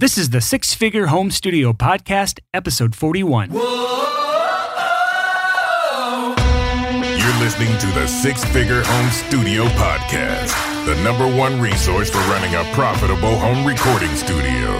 This is the Six Figure Home Studio Podcast, episode 41. You're listening to the Six Figure Home Studio Podcast, the number one resource for running a profitable home recording studio.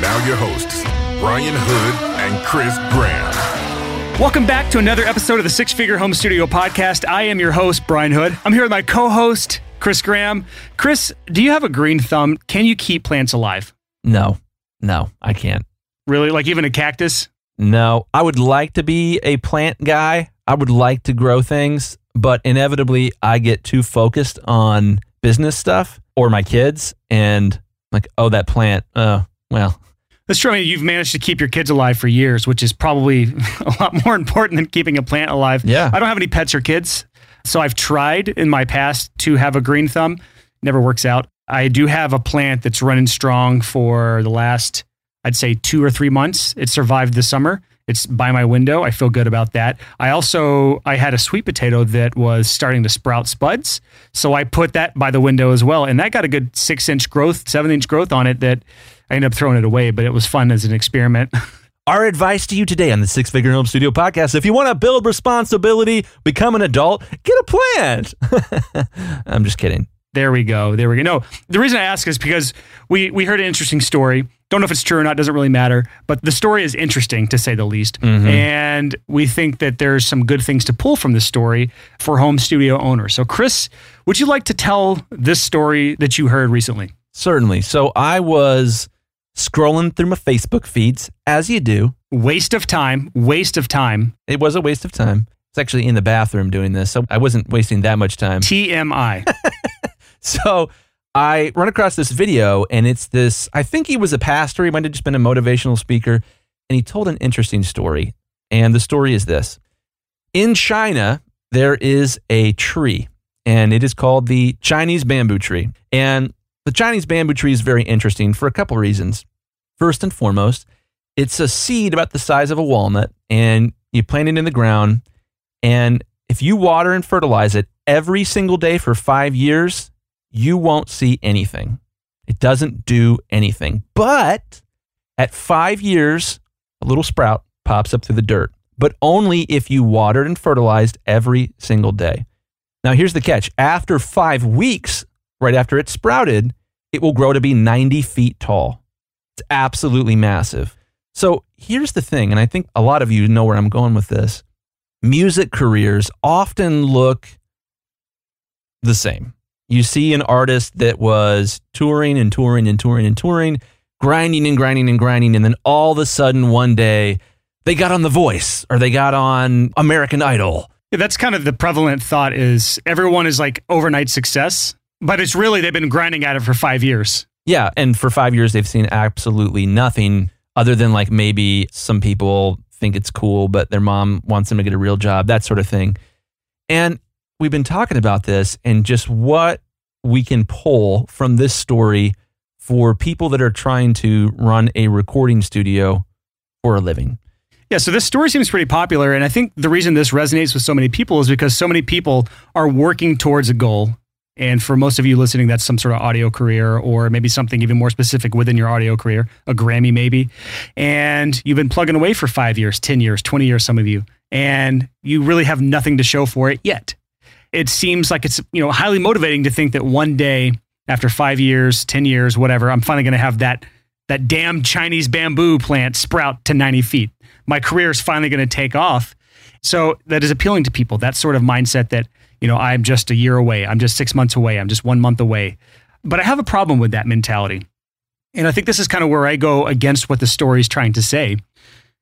Now, your hosts, Brian Hood and Chris Graham. Welcome back to another episode of the Six Figure Home Studio Podcast. I am your host, Brian Hood. I'm here with my co host, Chris Graham. Chris, do you have a green thumb? Can you keep plants alive? No, no, I can't. Really? Like even a cactus? No, I would like to be a plant guy. I would like to grow things, but inevitably I get too focused on business stuff or my kids and like, oh, that plant. uh, well, That's true. I mean, you've managed to keep your kids alive for years, which is probably a lot more important than keeping a plant alive. Yeah. I don't have any pets or kids. So I've tried in my past to have a green thumb. Never works out. I do have a plant that's running strong for the last, I'd say, two or three months. It survived the summer. It's by my window. I feel good about that. I also I had a sweet potato that was starting to sprout spuds, so I put that by the window as well, and that got a good six inch growth, seven inch growth on it. That I ended up throwing it away, but it was fun as an experiment. our advice to you today on the Six Figure Home Studio podcast if you want to build responsibility, become an adult, get a plant. I'm just kidding. There we go. There we go. No, the reason I ask is because we we heard an interesting story. Don't know if it's true or not. Doesn't really matter. But the story is interesting to say the least. Mm-hmm. And we think that there's some good things to pull from this story for home studio owners. So, Chris, would you like to tell this story that you heard recently? Certainly. So I was scrolling through my Facebook feeds, as you do. Waste of time. Waste of time. It was a waste of time. It's actually in the bathroom doing this, so I wasn't wasting that much time. TMI. So I run across this video, and it's this I think he was a pastor, he might have just been a motivational speaker, and he told an interesting story. And the story is this In China, there is a tree, and it is called the Chinese bamboo tree. And the Chinese bamboo tree is very interesting for a couple reasons. First and foremost, it's a seed about the size of a walnut, and you plant it in the ground. And if you water and fertilize it every single day for five years, you won't see anything. It doesn't do anything. But at five years, a little sprout pops up through the dirt, but only if you watered and fertilized every single day. Now, here's the catch after five weeks, right after it sprouted, it will grow to be 90 feet tall. It's absolutely massive. So here's the thing, and I think a lot of you know where I'm going with this. Music careers often look the same. You see an artist that was touring and touring and touring and touring, grinding and grinding and grinding, and then all of a sudden one day they got on The Voice or they got on American Idol. Yeah, that's kind of the prevalent thought is everyone is like overnight success, but it's really they've been grinding at it for five years. Yeah, and for five years they've seen absolutely nothing other than like maybe some people think it's cool, but their mom wants them to get a real job, that sort of thing. And we've been talking about this and just what we can pull from this story for people that are trying to run a recording studio for a living. Yeah, so this story seems pretty popular. And I think the reason this resonates with so many people is because so many people are working towards a goal. And for most of you listening, that's some sort of audio career or maybe something even more specific within your audio career, a Grammy maybe. And you've been plugging away for five years, 10 years, 20 years, some of you, and you really have nothing to show for it yet. It seems like it's, you know, highly motivating to think that one day after five years, 10 years, whatever, I'm finally going to have that, that damn Chinese bamboo plant sprout to 90 feet. My career is finally going to take off. So that is appealing to people. That sort of mindset that, you know, I'm just a year away. I'm just six months away. I'm just one month away. But I have a problem with that mentality. And I think this is kind of where I go against what the story is trying to say.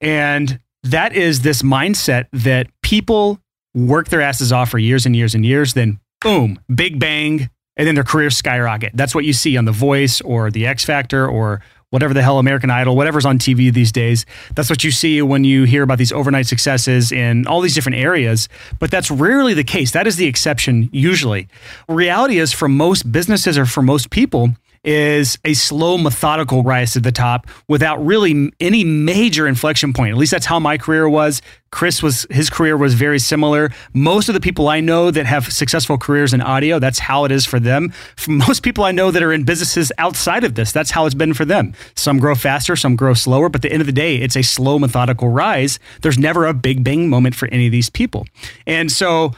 And that is this mindset that people work their asses off for years and years and years, then boom, big bang, and then their careers skyrocket. That's what you see on The Voice or The X Factor or whatever the hell American Idol, whatever's on TV these days. That's what you see when you hear about these overnight successes in all these different areas. But that's rarely the case. That is the exception usually. Reality is for most businesses or for most people, is a slow, methodical rise to the top without really any major inflection point. At least that's how my career was. Chris was his career was very similar. Most of the people I know that have successful careers in audio, that's how it is for them. For most people I know that are in businesses outside of this, that's how it's been for them. Some grow faster, some grow slower, but at the end of the day, it's a slow, methodical rise. There's never a big bang moment for any of these people. And so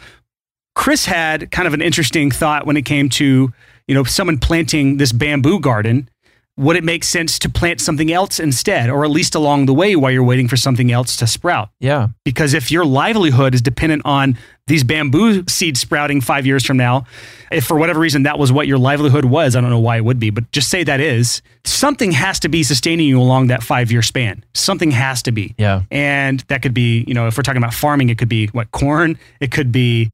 Chris had kind of an interesting thought when it came to, you know, someone planting this bamboo garden. Would it make sense to plant something else instead, or at least along the way while you're waiting for something else to sprout? Yeah. Because if your livelihood is dependent on these bamboo seeds sprouting five years from now, if for whatever reason that was what your livelihood was, I don't know why it would be, but just say that is, something has to be sustaining you along that five year span. Something has to be. Yeah. And that could be, you know, if we're talking about farming, it could be what, corn? It could be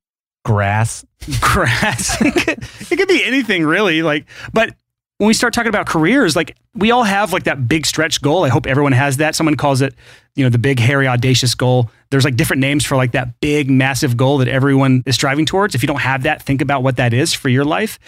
Grass. grass. it, could, be anything really. Like, but when we start talking about careers, like we all have like that big stretch goal. I hope everyone has that. Someone calls it, you know, the big, hairy, audacious goal. There's like different names for like that big, massive goal that everyone is striving towards. If you don't have that, think about what that is for your life.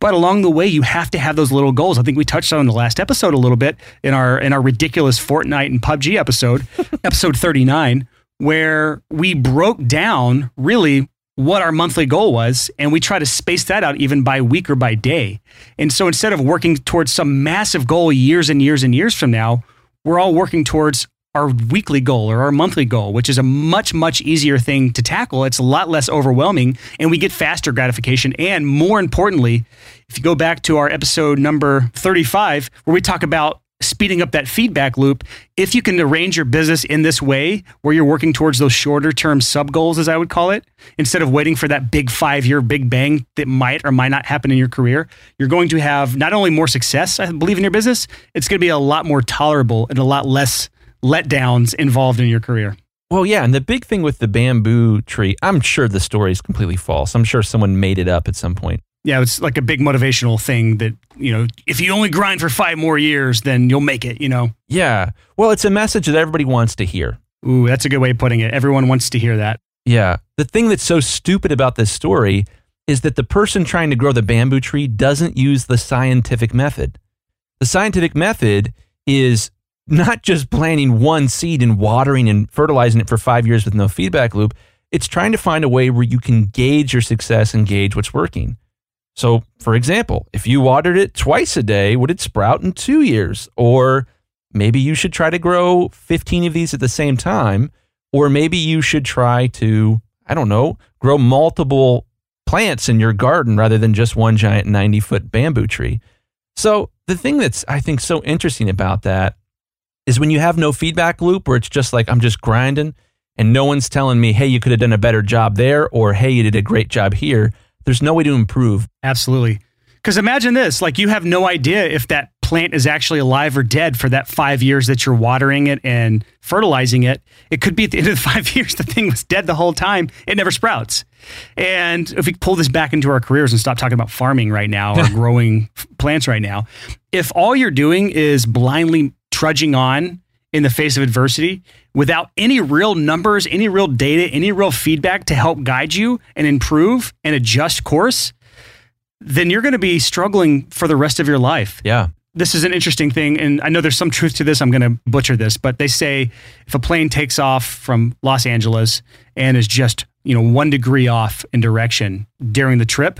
But along the way, you have to have those little goals. I think we touched on in the last episode a little bit in our in our ridiculous Fortnite and PUBG episode, episode 39, where we broke down really what our monthly goal was, and we try to space that out even by week or by day. And so instead of working towards some massive goal years and years and years from now, we're all working towards our weekly goal or our monthly goal, which is a much, much easier thing to tackle. It's a lot less overwhelming, and we get faster gratification. And more importantly, if you go back to our episode number 35, where we talk about speeding up that feedback loop, if you can arrange your business in this way where you're working towards those shorter term sub goals, as I would call it, instead of waiting for that big five year big bang that might or might not happen in your career, you're going to have not only more success, I believe, in your business, it's going to be a lot more tolerable and a lot less letdowns involved in your career. Well, yeah, and the big thing with the bamboo tree, I'm sure the story is completely false. I'm sure someone made it up at some point. Yeah, it's like a big motivational thing that, you know, if you only grind for five more years, then you'll make it, you know? Yeah. Well, it's a message that everybody wants to hear. Ooh, that's a good way of putting it. Everyone wants to hear that. Yeah. The thing that's so stupid about this story is that the person trying to grow the bamboo tree doesn't use the scientific method. The scientific method is not just planting one seed and watering and fertilizing it for five years with no feedback loop. It's trying to find a way where you can gauge your success and gauge what's working. So, for example, if you watered it twice a day, would it sprout in two years? Or maybe you should try to grow 15 of these at the same time. Or maybe you should try to, I don't know, grow multiple plants in your garden rather than just one giant 90 foot bamboo tree. So, the thing that's, I think, so interesting about that is when you have no feedback loop where it's just like, I'm just grinding and no one's telling me, hey, you could have done a better job there, or hey, you did a great job here there's no way to improve. Absolutely. Because imagine this like you have no idea if that plant is actually alive or dead for that five years that you're watering it and fertilizing it. It could be at the end of the five years, the thing was dead the whole time. It never sprouts. And if we pull this back into our careers and stop talking about farming right now or growing plants right now, if all you're doing is blindly trudging on in the face of adversity without any real numbers, any real data, any real feedback to help guide you and improve and adjust course, then you're going to be struggling for the rest of your life. Yeah. This is an interesting thing. And I know there's some truth to this. I'm going to butcher this, but they say if a plane takes off from Los Angeles and is just, you know, one degree off in direction during the trip,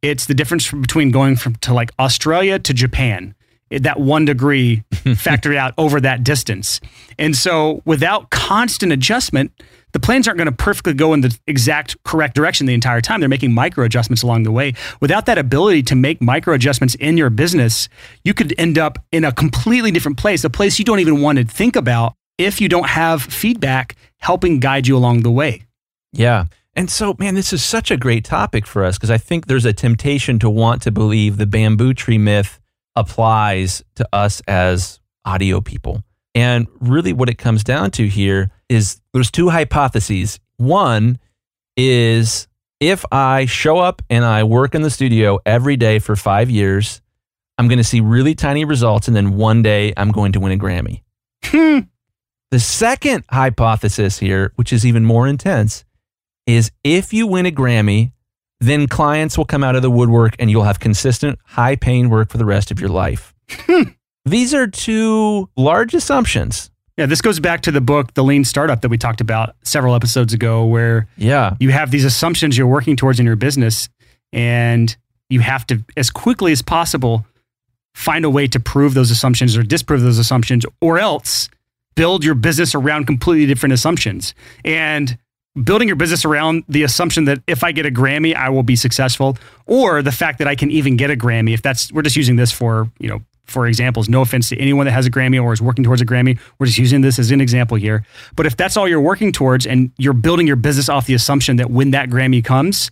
it's the difference between going from to like Australia to Japan that one degree factored out over that distance. And so without constant adjustment, the planes aren't going to perfectly go in the exact correct direction the entire time. They're making micro adjustments along the way. Without that ability to make micro adjustments in your business, you could end up in a completely different place, a place you don't even want to think about if you don't have feedback helping guide you along the way. Yeah. And so, man, this is such a great topic for us because I think there's a temptation to want to believe the bamboo tree myth applies to us as audio people. And really, what it comes down to here is there's two hypotheses. One is if I show up and I work in the studio every day for five years, I'm going to see really tiny results. And then one day I'm going to win a Grammy. Hmm. the second hypothesis here, which is even more intense, is if you win a Grammy, then clients will come out of the woodwork and you'll have consistent, high paying work for the rest of your life. Hmm. These are two large assumptions. Yeah, this goes back to the book, The Lean Startup, that we talked about several episodes ago, where Yeah. you have these assumptions you're working towards in your business, and you have to, as quickly as possible, find a way to prove those assumptions or disprove those assumptions, or else build your business around completely different assumptions. And building your business around the assumption that if I get a Grammy, I will be successful, or the fact that I can even get a Grammy. If that's, we're just using this for, you know, for examples. No offense to anyone that has a Grammy or is working towards a Grammy. We're just using this as an example here. But if that's all you're working towards and you're building your business off the assumption that when that Grammy comes,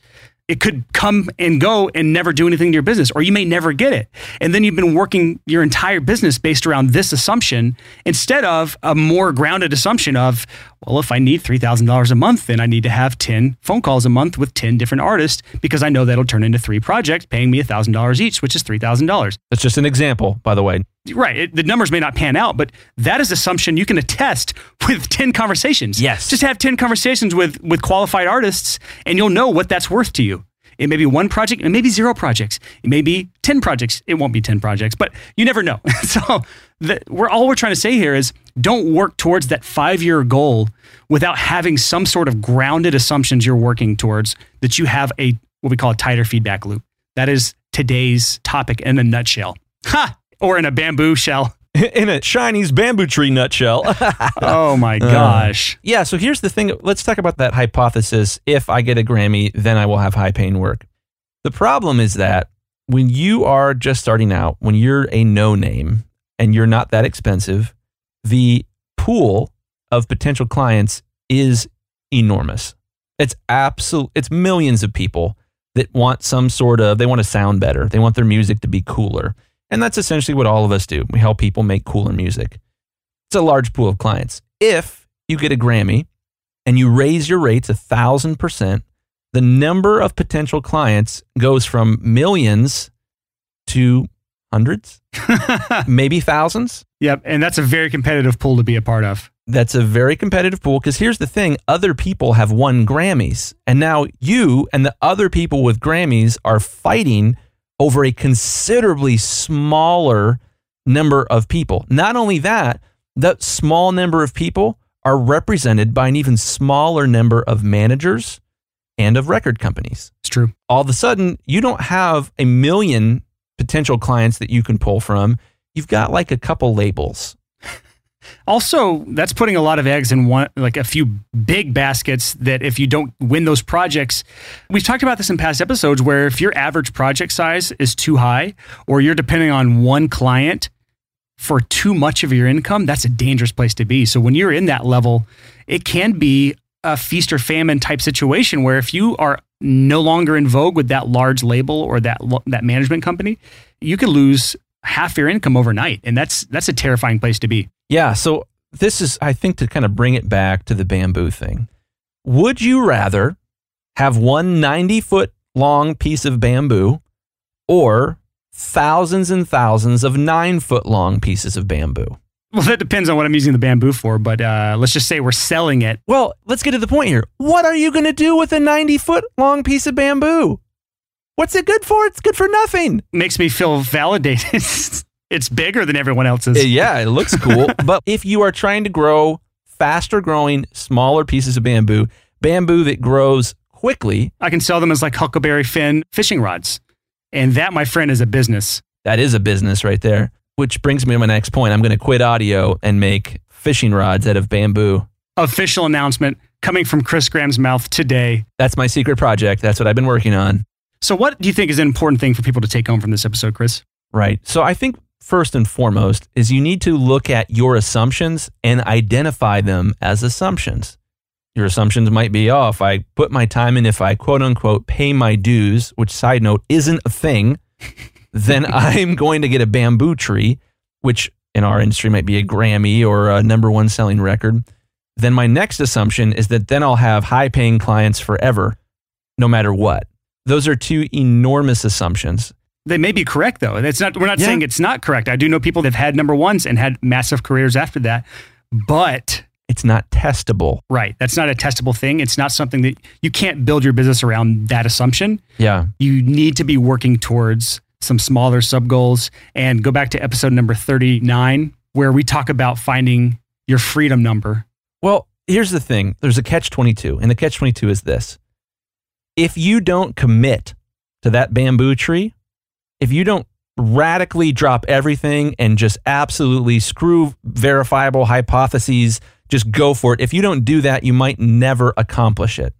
it could come and go and never do anything to your business, or you may never get it. And then you've been working your entire business based around this assumption instead of a more grounded assumption of, well, if I need $3,000 a month, then I need to have 10 phone calls a month with 10 different artists because I know that'll turn into three projects paying me $1,000 each, which is $3,000. That's just an example, by the way. Right. It, the numbers may not pan out, but that is assumption you can attest with 10 conversations. Yes. Just have 10 conversations with, with qualified artists and you'll know what that's worth to you. It may be one project, it may be zero projects, it may be 10 projects. It won't be 10 projects, but you never know. so the, we're, all we're trying to say here is don't work towards that five year goal without having some sort of grounded assumptions you're working towards that you have a what we call a tighter feedback loop. That is today's topic in a nutshell. Ha! Or in a bamboo shell. In a Chinese bamboo tree nutshell. Oh my uh, gosh. yeah, so here's the thing. Let's talk about that hypothesis. If I get a Grammy, then I will have high paying work. The problem is that when you are just starting out, when you're a no name and you're not that expensive, the pool of potential clients is enormous. It's absolute it's millions of people that want some sort of they want to sound better. They want their music to be cooler. And that's essentially what all of us do. We help people make cooler music. It's a large pool of clients. If you get a Grammy and you raise your rates a thousand percent, the number of potential clients goes from millions to hundreds, maybe thousands. Yep. And that's a very competitive pool to be a part of. That's a very competitive pool because here's the thing other people have won Grammys. And now you and the other people with Grammys are fighting over a considerably smaller number of people. Not only that, that small number of people are represented by an even smaller number of managers and of record companies. It's true. All of a sudden, you don't have a million potential clients that you can pull from. You've got like a couple labels. Also, that's putting a lot of eggs in one, like a few big baskets that if you don't win those projects, we've talked about this in past episodes where if your average project size is too high or you're depending on one client for too much of your income, that's a dangerous place to be. So when you're in that level, it can be a feast or famine type situation where if you are no longer in vogue with that large label or that that management company, you could lose half your income overnight, and that's that's a terrifying place to be. Yeah. So this is, I think, to kind of bring it back to the bamboo thing. Would you rather have one 90 foot long piece of bamboo or thousands and thousands of nine foot long pieces of bamboo? Well, that depends on what I'm using the bamboo for, but uh, let's just say we're selling it. Well, let's get to the point here. What are you going to do with a 90 foot long piece of bamboo? What's it good for? It's good for nothing. Makes me feel validated. it's bigger than everyone else's. Yeah, it looks cool. but if you are trying to grow faster growing, smaller pieces of bamboo, bamboo that grows quickly, I can sell them as like Huckleberry Finn fishing rods. And that, my friend, is a business. that is a business right there. Which brings me to my next point. I'm going to quit audio and make fishing rods out of bamboo. Official announcement coming from Chris Graham's mouth today. That's my secret project. That's what I've been working on. So, what do you think is an important thing for people to take home from this episode, Chris? Right. So I think first and foremost is you need to look at your assumptions and identify them as assumptions. Your assumptions might be, oh, if I put my time in, if I quote unquote pay my dues, which side note isn't a thing, then I'm going to get a bamboo tree, which in our industry might be a Grammy or a number one selling record. Then my next assumption is that then I'll have high paying clients forever, no matter what. Those are two enormous assumptions. They may be correct, though. It's not. We're not Yeah. saying it's not correct. I do know people that have had number ones and had massive careers after that. But it's not testable. Right. That's not a testable thing. It's not something that you can't build your business around that assumption. Yeah. You need to be working towards some smaller sub goals and go back to episode number 39 where we talk about finding your freedom number. Well, here's the thing there's a catch 22, and the catch 22 is this if you don't commit to that bamboo tree, if you don't radically drop everything and just absolutely screw verifiable hypotheses, just go for it. If you don't do that, you might never accomplish it.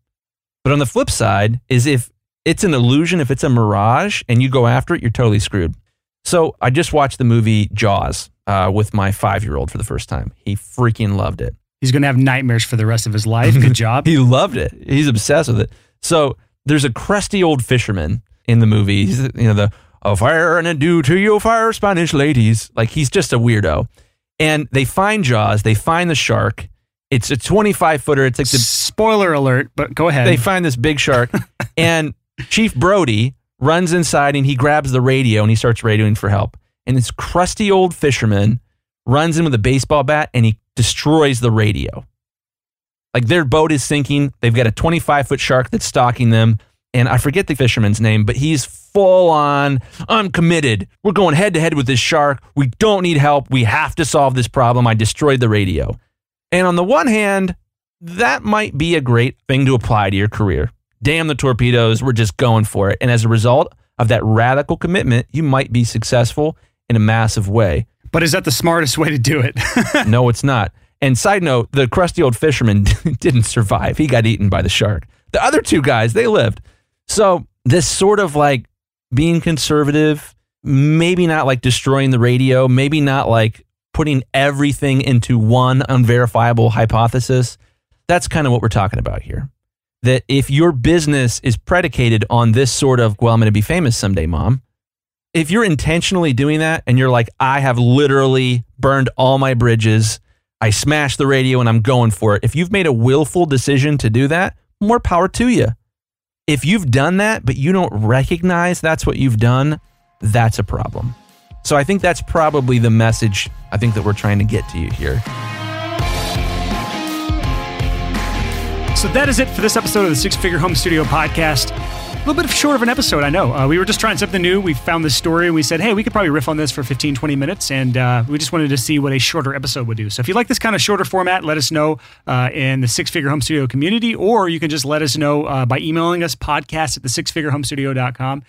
But on the flip side is if it's an illusion, if it's a mirage and you go after it, you're totally screwed. So I just watched the movie Jaws uh, with my five year old for the first time. He freaking loved it. He's going to have nightmares for the rest of his life. Good job. he loved it. He's obsessed with it. So there's a crusty old fisherman in the movie. He's, you know, the a fire and a dew to you fire Spanish ladies. Like he's just a weirdo. And they find Jaws, they find the shark. It's a 25 footer. It's like the spoiler alert, but go ahead. They find this big shark and Chief Brody runs inside and he grabs the radio and he starts radioing for help. And this crusty old fisherman runs in with a baseball bat and he destroys the radio. Like their boat is sinking. They've got a 25 foot shark that's stalking them. And I forget the fisherman's name, but he's full on, I'm committed. We're going head to head with this shark. We don't need help. We have to solve this problem. I destroyed the radio. And on the one hand, that might be a great thing to apply to your career. Damn the torpedoes, we're just going for it. And as a result of that radical commitment, you might be successful in a massive way. But is that the smartest way to do it? no, it's not. And side note, the crusty old fisherman didn't survive. He got eaten by the shark. The other two guys, they lived. So, this sort of like being conservative, maybe not like destroying the radio, maybe not like putting everything into one unverifiable hypothesis. That's kind of what we're talking about here. That if your business is predicated on this sort of, well, I'm going to be famous someday, mom, if you're intentionally doing that and you're like, I have literally burned all my bridges, I smashed the radio and I'm going for it. If you've made a willful decision to do that, more power to you. If you've done that, but you don't recognize that's what you've done, that's a problem. So I think that's probably the message I think that we're trying to get to you here. So that is it for this episode of the Six Figure Home Studio podcast. A little bit short of an episode, I know. Uh, we were just trying something new. We found this story and we said, hey, we could probably riff on this for 15, 20 minutes. And uh, we just wanted to see what a shorter episode would do. So if you like this kind of shorter format, let us know uh, in the Six Figure Home Studio community, or you can just let us know uh, by emailing us podcast at the sixfigurehomestudio.com.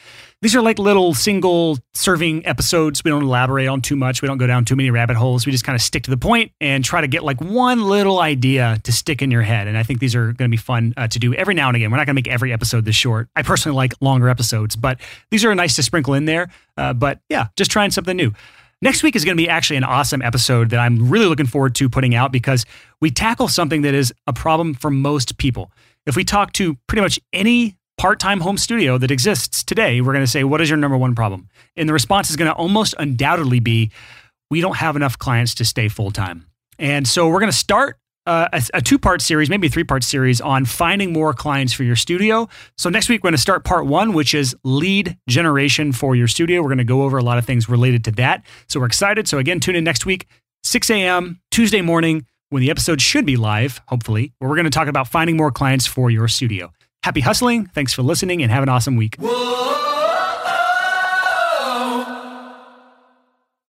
These are like little single serving episodes. We don't elaborate on too much. We don't go down too many rabbit holes. We just kind of stick to the point and try to get like one little idea to stick in your head. And I think these are going to be fun uh, to do every now and again. We're not going to make every episode this short. I personally like longer episodes, but these are nice to sprinkle in there. Uh, but yeah, just trying something new. Next week is going to be actually an awesome episode that I'm really looking forward to putting out because we tackle something that is a problem for most people. If we talk to pretty much any part time home studio that exists today, we're going to say, What is your number one problem? And the response is going to almost undoubtedly be, We don't have enough clients to stay full time. And so we're going to start uh, a, a two part series, maybe a three part series on finding more clients for your studio. So next week, we're going to start part one, which is lead generation for your studio. We're going to go over a lot of things related to that. So we're excited. So again, tune in next week, 6 a.m., Tuesday morning, when the episode should be live, hopefully, where we're going to talk about finding more clients for your studio. Happy hustling. Thanks for listening and have an awesome week. Whoa.